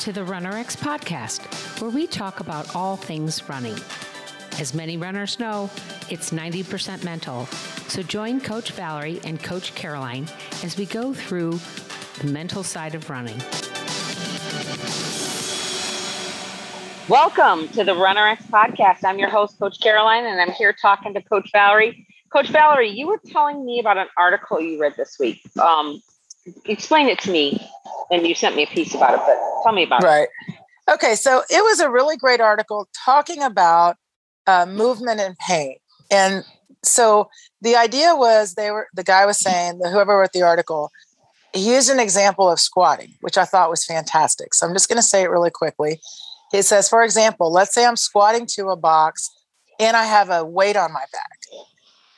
to the RunRx podcast, where we talk about all things running. As many runners know, it's 90% mental. So join Coach Valerie and Coach Caroline as we go through the mental side of running. Welcome to the RunRx podcast. I'm your host, Coach Caroline, and I'm here talking to Coach Valerie. Coach Valerie, you were telling me about an article you read this week. Um, explain it to me, and you sent me a piece about it, but tell me about right. it. Right. Okay, so it was a really great article talking about uh, movement and pain, and so the idea was they were the guy was saying whoever wrote the article he used an example of squatting, which I thought was fantastic. So I'm just going to say it really quickly. He says, for example, let's say I'm squatting to a box and I have a weight on my back.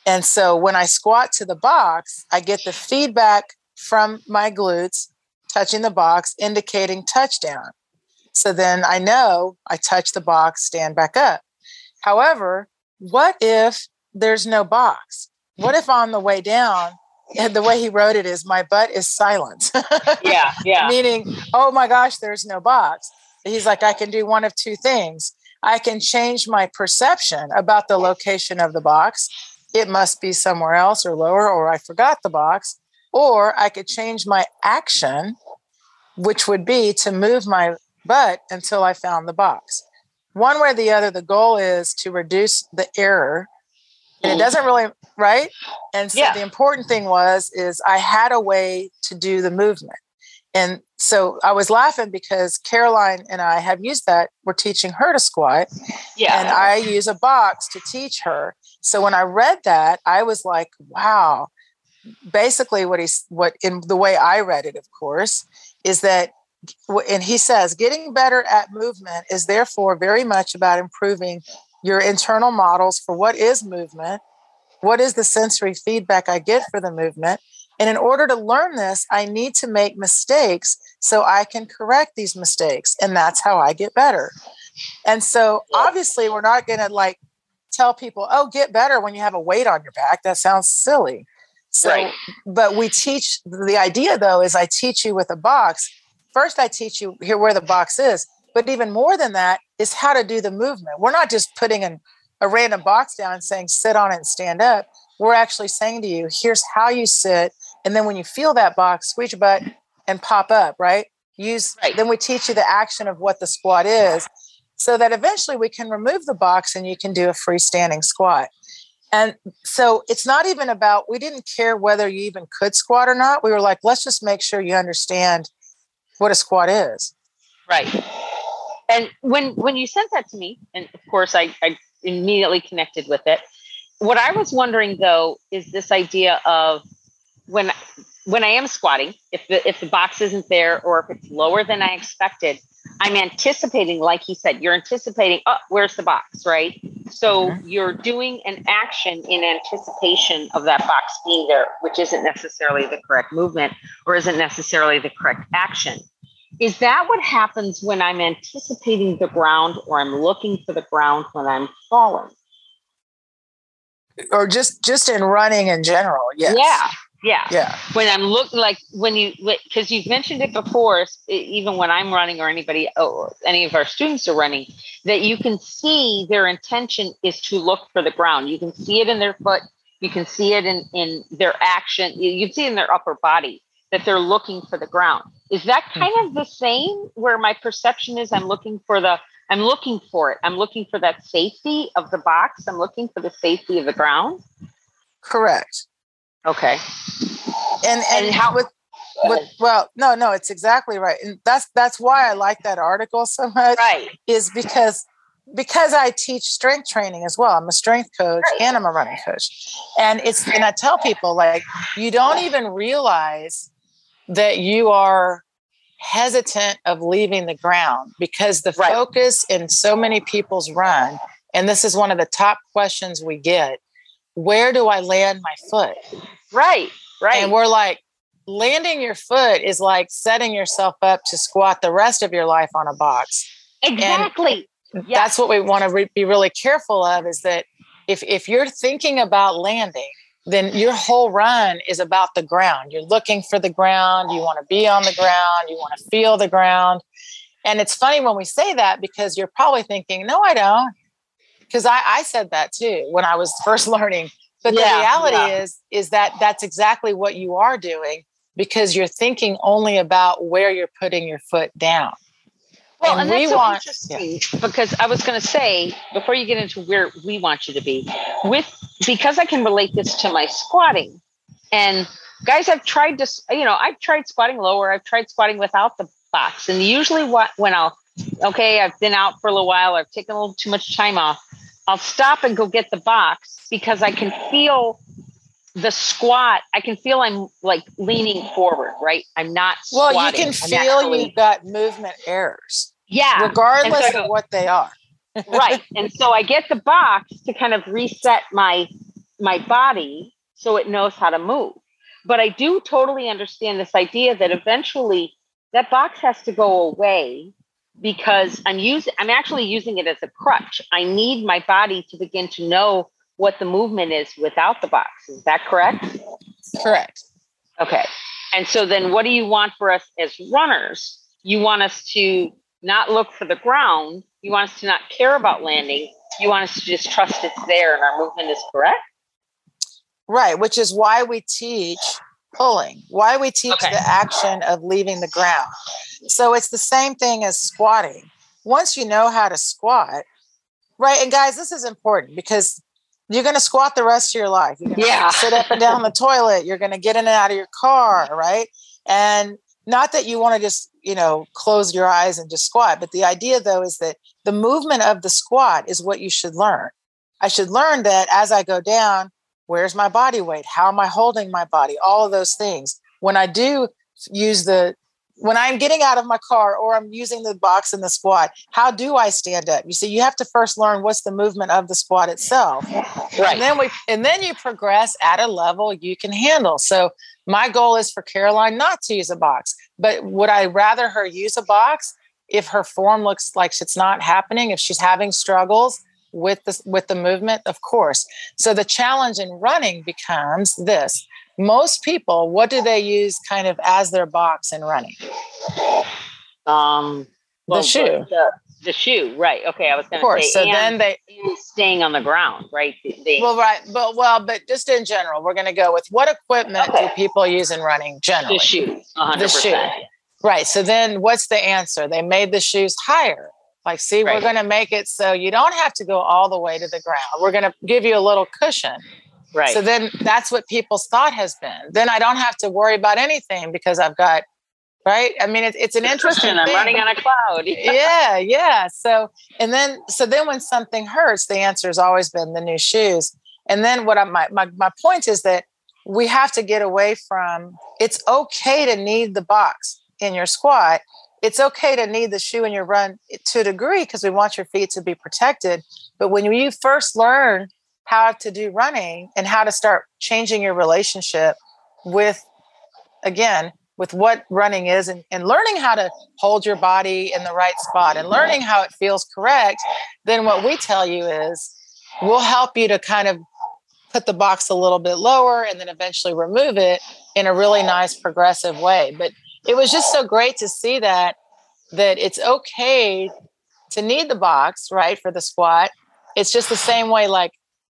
And so when I squat to the box, I get the feedback from my glutes touching the box, indicating touchdown. So then I know I touch the box, stand back up. However, what if there's no box? What if on the way down, and the way he wrote it is my butt is silent. yeah, yeah. Meaning, oh my gosh, there's no box. He's like, I can do one of two things. I can change my perception about the location of the box. It must be somewhere else or lower, or I forgot the box. Or I could change my action, which would be to move my butt until I found the box. One way or the other, the goal is to reduce the error. And it mm. doesn't really, right? And so Yeah. the important thing was, is I had a way to do the movement. And so I was laughing because Caroline and I have used that. We're teaching her to squat Yeah. and I use a box to teach her. So when I read that, I was like, wow. Basically, what he's what in the way I read it, of course, is that and he says getting better at movement is therefore very much about improving your internal models for what is movement, what is the sensory feedback I get for the movement. And in order to learn this, I need to make mistakes so I can correct these mistakes. And that's how I get better. And so obviously, we're not going to like tell people, oh, get better when you have a weight on your back. That sounds silly. So, Right. but we teach the idea though is I teach you with a box. First, I teach you here where the box is, but even more than that is how to do the movement. We're not just putting an, a random box down and saying sit on it and stand up. We're actually saying to you, here's how you sit. And then when you feel that box, squeeze your butt and pop up, right? Use, Right. then we teach you the action of what the squat is so that eventually we can remove the box and you can do a freestanding squat. And so it's not even about, we didn't care whether you even could squat or not. We were like, let's just make sure you understand what a squat is. Right. And when when you sent that to me, and of course I, I immediately connected with it. What I was wondering though is this idea of when when I am squatting, if the if the box isn't there or if it's lower than I expected, I'm anticipating, like he said, you're anticipating, oh, where's the box, right? So mm-hmm. you're doing an action in anticipation of that box being there, which isn't necessarily the correct movement or isn't necessarily the correct action. Is that what happens when I'm anticipating the ground or I'm looking for the ground when I'm falling? Or just just in running in general. Yes. Yeah. Yeah. Yeah. When I'm looking like when you, because you've mentioned it before, even when I'm running or anybody oh, or any of our students are running, that you can see their intention is to look for the ground. You can see it in their foot. You can see it in, in their action. You, you can see in their upper body that they're looking for the ground. Is that hmm. kind of the same where my perception is I'm looking for the, I'm looking for it. I'm looking for that safety of the box. I'm looking for the safety of the ground. Correct. Okay. And and, And how- with with well, no, no, it's exactly right. And that's that's why I like that article so much. Right. Is because because I teach strength training as well. I'm a strength coach Right. and I'm a running coach. And it's and I tell people like you don't even realize that you are hesitant of leaving the ground because the Right. focus in so many people's run and this is one of the top questions we get where do I land my foot? Right. Right. And we're like, landing your foot is like setting yourself up to squat the rest of your life on a box. exactly. Yeah. That's what we want to re- be really careful of is that if, if you're thinking about landing, then your whole run is about the ground. You're looking for the ground. You want to be on the ground. You want to feel the ground. And it's funny when we say that because you're probably thinking, no, I don't. Because I, I said that too when I was first learning. But yeah, the reality yeah. is, is that that's exactly what you are doing because you're thinking only about where you're putting your foot down. Well, and, and that's so want, interesting yeah. because I was going to say before you get into where we want you to be, with because I can relate this to my squatting, and guys, I've tried to, you know, I've tried squatting lower, I've tried squatting without the box, and usually what when I'll, okay, I've been out for a little while, I've taken a little too much time off, I'll stop and go get the box because I can feel the squat, I can feel I'm like leaning forward, right? I'm not. Well, you can feel you've got movement errors. Yeah. Regardless so, of what they are. right. And so I get the box to kind of reset my my body so it knows how to move. But I do totally understand this idea that eventually that box has to go away because I'm using I'm actually using it as a crutch. I need my body to begin to know what the movement is without the box. Is that correct? Correct. Okay. And so then what do you want for us as runners? You want us to not look for the ground. You want us to not care about landing. You want us to just trust it's there and our movement is correct? Right, which is why we teach pulling, why we teach okay. the action of leaving the ground. So it's the same thing as squatting. Once you know how to squat, right? And guys, this is important because you're going to squat the rest of your life. yeah. sit up and down the toilet. You're going to get in and out of your car, right? And not that you want to just, you know, close your eyes and just squat, but the idea though is that the movement of the squat is what you should learn. I should learn that as I go down, where's my body weight? How am I holding my body? All of those things. When I do use the when I'm getting out of my car or I'm using the box in the squat, how do I stand up? You see, you have to first learn what's the movement of the squat itself. Right. And then we and then you progress at a level you can handle. So my goal is for Caroline not to use a box. But would I rather her use a box if her form looks like it's not happening, if she's having struggles with the with the movement? Of course. So the challenge in running becomes this most people, what do they use kind of as their box in running? Um, well, the shoe. The, the, shoe, right? Okay, I was going to say. So then they staying on the ground, right? They, well, right, but well, but just in general, we're going to go with what equipment okay. do people use in running generally? The shoes, the shoe. Right. So then, what's the answer? They made the shoes higher. Like, see, right. we're going to make it so you don't have to go all the way to the ground. We're going to give you a little cushion. Right. So then that's what people's thought has been. Then I don't have to worry about anything because I've got, right? I mean, it's, it's an interesting. I'm running on a cloud. yeah, yeah. So and then so then when something hurts, the answer has always been the new shoes. And then what I my my my point is that we have to get away from. It's okay to need the box in your squat. It's okay to need the shoe in your run to a degree because we want your feet to be protected. But when you first learn how to do running and how to start changing your relationship with again with what running is and, and learning how to hold your body in the right spot and learning how it feels correct then what we tell you is we'll help you to kind of put the box a little bit lower and then eventually remove it in a really nice progressive way but it was just so great to see that that it's okay to need the box right for the squat it's just the same way like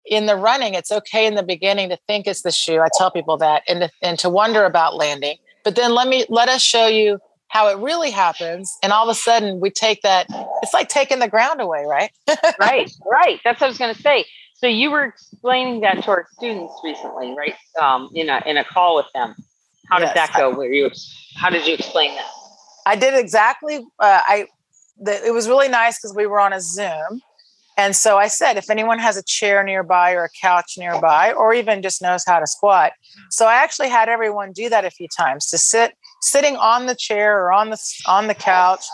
in the running, it's okay in the beginning to think it's the shoe. I tell people that and to, and to wonder about landing. But then let me let us show you how it really happens. And all of a sudden we take that, it's like taking the ground away, right? right, right. That's what I was gonna say. So you were explaining that to our students recently, right? Um, in a in a call with them. How did yes, that go? Where you how did you explain that? I did exactly uh, I the, it was really nice because we were on a Zoom and so I said, if anyone has a chair nearby or a couch nearby, or even just knows how to squat. So I actually had everyone do that a few times to sit sitting on the chair or on the on the couch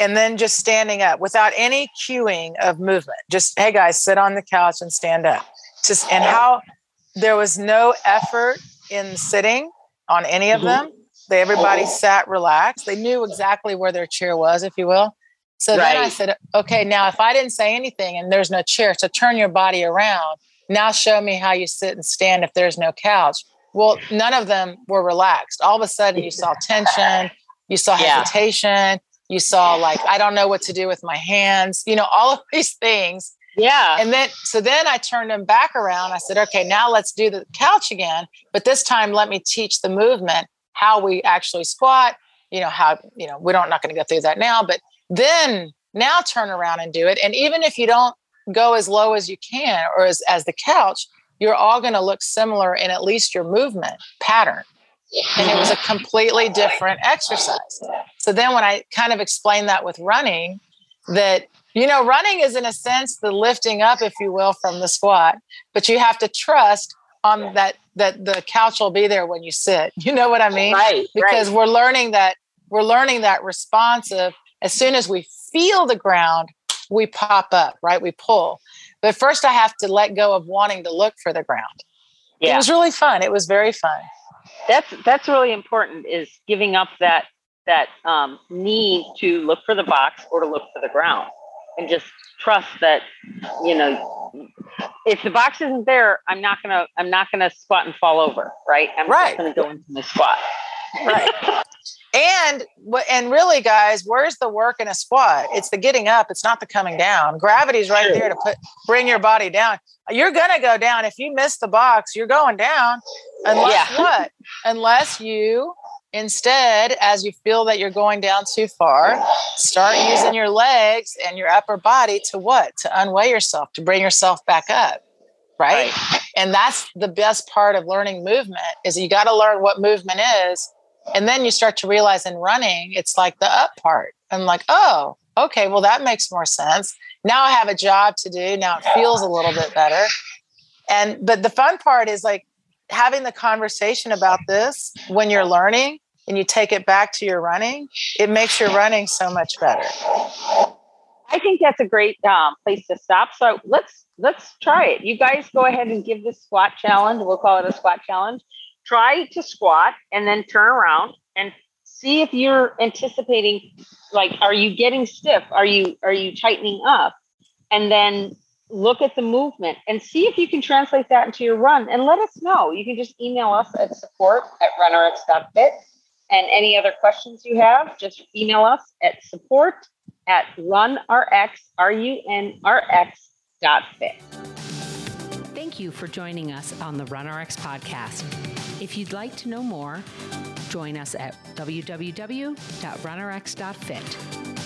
and then just standing up without any cueing of movement. Just, hey guys, sit on the couch and stand up. Just and how there was no effort in sitting on any of them. They everybody oh. sat relaxed. They knew exactly where their chair was, if you will. So right. then I said, okay, now if I didn't say anything and there's no chair, so turn your body around. Now show me how you sit and stand if there's no couch. Well, none of them were relaxed. All of a sudden, you saw tension, you saw hesitation, You saw like, I don't know what to do with my hands, you know, all of these things. Yeah. And then, so then I turned them back around. I said, okay, now let's do the couch again. But this time, let me teach the movement, how we actually squat, you know, how, you know, we don't, not going to go through that now, but then now turn around and do it. And even if you don't go as low as you can or as, as the couch, you're all going to look similar in at least your movement pattern. And it was a completely different exercise. So then when I kind of explained that with running, that you know, running is in a sense the lifting up, if you will, from the squat, but you have to trust on that that the couch will be there when you sit. You know what I mean? Right. Because right. we're learning that we're learning that responsive. As soon as we feel the ground, we pop up, right? We pull. But first I have to let go of wanting to look for the ground. Yeah. It was really fun. It was very fun. That's that's really important is giving up that that um, need to look for the box or to look for the ground and just trust that you know if the box isn't there i'm not gonna i'm not gonna squat and fall over right? I'm right. just gonna go into the squat. Right. And what and really guys where's the work in a squat? It's the getting up it's not the coming down. Gravity's right there to put bring your body down. You're gonna go down. If you miss the box you're going down. Unless yeah. what? Unless you Instead, as you feel that you're going down too far, start using your legs and your upper body to what? To unweigh yourself, to bring yourself back up. Right? right. And that's the best part of learning movement is you got to learn what movement is. And then you start to realize in running, it's like the up part. I'm like, oh, okay, well, that makes more sense. Now I have a job to do. Now it feels a little bit better. And but the fun part is like having the conversation about this when you're learning and you take it back to your running, it makes your running so much better. I think that's a great um, place to stop. So let's let's try it. You guys go ahead and give this squat challenge. We'll call it a squat challenge. Try to squat and then turn around and see if you're anticipating. Like, are you getting stiff? Are you are you tightening up? And then look at the movement and see if you can translate that into your run and let us know. You can just email us at support at runrx.fit and any other questions you have, just email us at support at runrx, R-U-N-R-X dot fit. Thank you for joining us on the RunRx podcast. If you'd like to know more, join us at www.runrx.fit.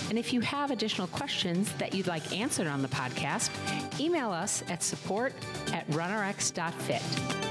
And if you have additional questions that you'd like answered on the podcast, email us at support at runrx.fit.